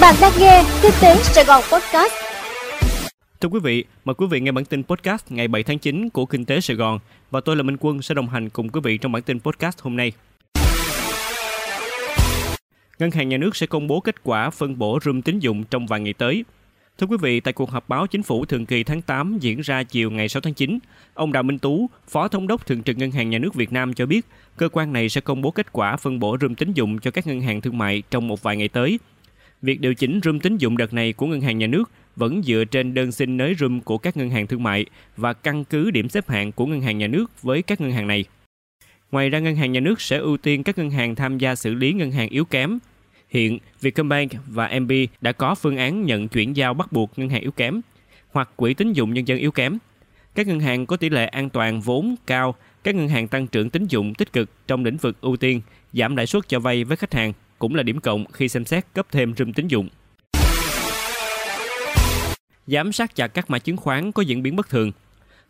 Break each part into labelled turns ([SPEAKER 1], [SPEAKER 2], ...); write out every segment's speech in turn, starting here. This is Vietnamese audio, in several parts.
[SPEAKER 1] Bạn đang nghe Kinh tế Sài Gòn Podcast.
[SPEAKER 2] Thưa quý vị, mời quý vị nghe bản tin podcast ngày 7 tháng 9 của Kinh tế Sài Gòn và tôi là Minh Quân sẽ đồng hành cùng quý vị trong bản tin podcast hôm nay. Ngân hàng Nhà nước sẽ công bố kết quả phân bổ room tín dụng trong vài ngày tới. Thưa quý vị, tại cuộc họp báo chính phủ thường kỳ tháng 8 diễn ra chiều ngày 6 tháng 9, ông Đào Minh Tú, Phó Thống đốc Thường trực Ngân hàng Nhà nước Việt Nam cho biết, cơ quan này sẽ công bố kết quả phân bổ room tín dụng cho các ngân hàng thương mại trong một vài ngày tới. Việc điều chỉnh room tín dụng đợt này của Ngân hàng Nhà nước vẫn dựa trên đơn xin nới room của các ngân hàng thương mại và căn cứ điểm xếp hạng của Ngân hàng Nhà nước với các ngân hàng này. Ngoài ra, Ngân hàng Nhà nước sẽ ưu tiên các ngân hàng tham gia xử lý ngân hàng yếu kém. Hiện, Vietcombank và MB đã có phương án nhận chuyển giao bắt buộc ngân hàng yếu kém hoặc quỹ tín dụng nhân dân yếu kém. Các ngân hàng có tỷ lệ an toàn vốn cao, các ngân hàng tăng trưởng tín dụng tích cực trong lĩnh vực ưu tiên, giảm lãi suất cho vay với khách hàng cũng là điểm cộng khi xem xét cấp thêm room tín dụng. Giám sát chặt các mã chứng khoán có diễn biến bất thường.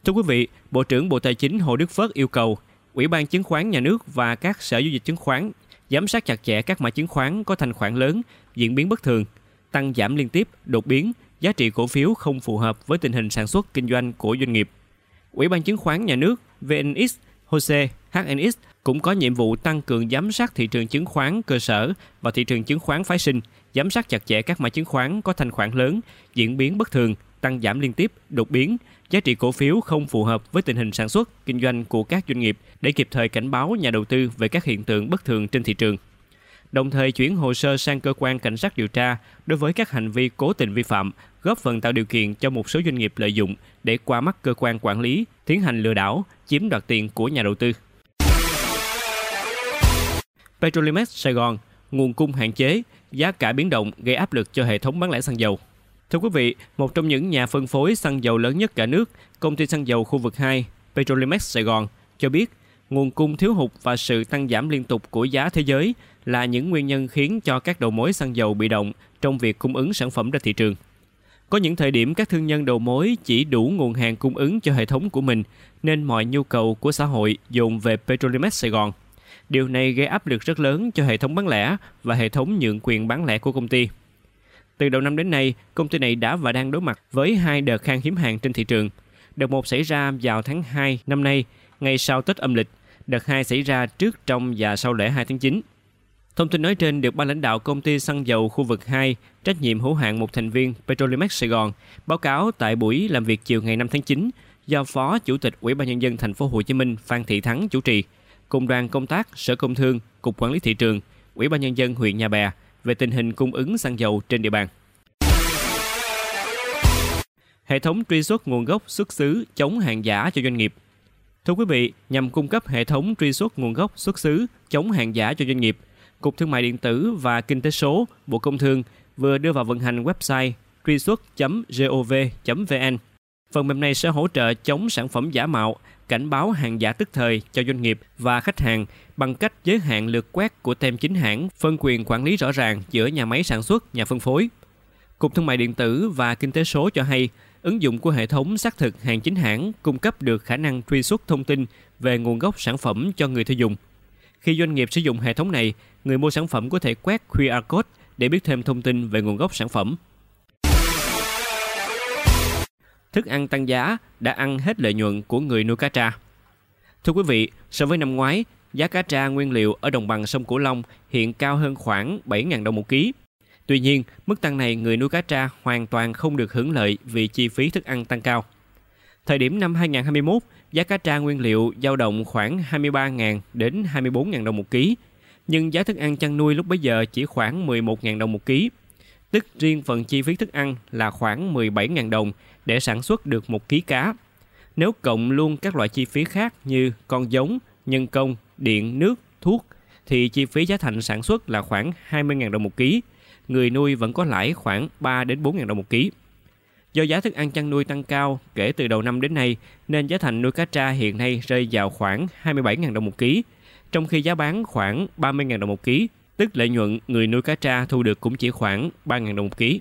[SPEAKER 2] Thưa quý vị, Bộ trưởng Bộ Tài chính Hồ Đức Phước yêu cầu Ủy ban Chứng khoán Nhà nước và các sở giao dịch chứng khoán giám sát chặt chẽ các mã chứng khoán có thanh khoản lớn, diễn biến bất thường, tăng giảm liên tiếp, đột biến, giá trị cổ phiếu không phù hợp với tình hình sản xuất kinh doanh của doanh nghiệp. Ủy ban Chứng khoán Nhà nước VNX, HOSE, HNX cũng có nhiệm vụ tăng cường giám sát thị trường chứng khoán cơ sở và thị trường chứng khoán phái sinh, giám sát chặt chẽ các mã chứng khoán có thanh khoản lớn, diễn biến bất thường, tăng giảm liên tiếp, đột biến, giá trị cổ phiếu không phù hợp với tình hình sản xuất, kinh doanh của các doanh nghiệp để kịp thời cảnh báo nhà đầu tư về các hiện tượng bất thường trên thị trường. Đồng thời chuyển hồ sơ sang cơ quan cảnh sát điều tra đối với các hành vi cố tình vi phạm, góp phần tạo điều kiện cho một số doanh nghiệp lợi dụng để qua mắt cơ quan quản lý, tiến hành lừa đảo, chiếm đoạt tiền của nhà đầu tư. Petrolimex Sài Gòn, nguồn cung hạn chế, giá cả biến động gây áp lực cho hệ thống bán lẻ xăng dầu. Thưa quý vị, một trong những nhà phân phối xăng dầu lớn nhất cả nước, công ty xăng dầu khu vực 2, Petrolimex Sài Gòn, cho biết nguồn cung thiếu hụt và sự tăng giảm liên tục của giá thế giới là những nguyên nhân khiến cho các đầu mối xăng dầu bị động trong việc cung ứng sản phẩm ra thị trường. Có những thời điểm các thương nhân đầu mối chỉ đủ nguồn hàng cung ứng cho hệ thống của mình, nên mọi nhu cầu của xã hội dồn về Petrolimex Sài Gòn. Điều này gây áp lực rất lớn cho hệ thống bán lẻ và hệ thống nhượng quyền bán lẻ của công ty. Từ đầu năm đến nay, công ty này đã và đang đối mặt với hai đợt khan hiếm hàng trên thị trường. Đợt 1 xảy ra vào tháng 2 năm nay, ngay sau Tết âm lịch. Đợt 2 xảy ra trước, trong và sau lễ 2 tháng 9. Thông tin nói trên được ban lãnh đạo công ty xăng dầu khu vực 2, trách nhiệm hữu hạn một thành viên Petrolimax Sài Gòn, báo cáo tại buổi làm việc chiều ngày 5 tháng 9 do Phó Chủ tịch Ủy ban nhân dân thành phố Hồ Chí Minh Phan Thị Thắng chủ trì, cùng đoàn công tác Sở Công Thương, Cục Quản lý thị trường, Ủy ban nhân dân huyện Nhà Bè về tình hình cung ứng xăng dầu trên địa bàn. Hệ thống truy xuất nguồn gốc xuất xứ chống hàng giả cho doanh nghiệp. Thưa quý vị, nhằm cung cấp hệ thống truy xuất nguồn gốc xuất xứ chống hàng giả cho doanh nghiệp, Cục Thương mại điện tử và Kinh tế số, Bộ Công Thương vừa đưa vào vận hành website truy xuất.gov.vn. Phần mềm này sẽ hỗ trợ chống sản phẩm giả mạo, cảnh báo hàng giả tức thời cho doanh nghiệp và khách hàng bằng cách giới hạn lượt quét của tem chính hãng, phân quyền quản lý rõ ràng giữa nhà máy sản xuất, nhà phân phối. Cục Thương mại điện tử và Kinh tế số cho hay, ứng dụng của hệ thống xác thực hàng chính hãng cung cấp được khả năng truy xuất thông tin về nguồn gốc sản phẩm cho người tiêu dùng. Khi doanh nghiệp sử dụng hệ thống này, người mua sản phẩm có thể quét QR code để biết thêm thông tin về nguồn gốc sản phẩm. Thức ăn tăng giá đã ăn hết lợi nhuận của người nuôi cá tra. Thưa quý vị, so với năm ngoái, giá cá tra nguyên liệu ở đồng bằng sông Cửu Long hiện cao hơn khoảng 7.000 đồng một ký. Tuy nhiên, mức tăng này người nuôi cá tra hoàn toàn không được hưởng lợi vì chi phí thức ăn tăng cao. Thời điểm năm 2021, giá cá tra nguyên liệu dao động khoảng 23.000 đến 24.000 đồng một ký, nhưng giá thức ăn chăn nuôi lúc bấy giờ chỉ khoảng 11.000 đồng một ký. Tức riêng phần chi phí thức ăn là khoảng 17.000 đồng để sản xuất được một ký cá. Nếu cộng luôn các loại chi phí khác như con giống, nhân công, điện, nước, thuốc, thì chi phí giá thành sản xuất là khoảng 20.000 đồng một ký. Người nuôi vẫn có lãi khoảng 3 đến 4.000 đồng một ký. Do giá thức ăn chăn nuôi tăng cao kể từ đầu năm đến nay, nên giá thành nuôi cá tra hiện nay rơi vào khoảng 27.000 đồng một ký, trong khi giá bán khoảng 30.000 đồng một ký, tức lợi nhuận người nuôi cá tra thu được cũng chỉ khoảng 3.000 đồng một ký.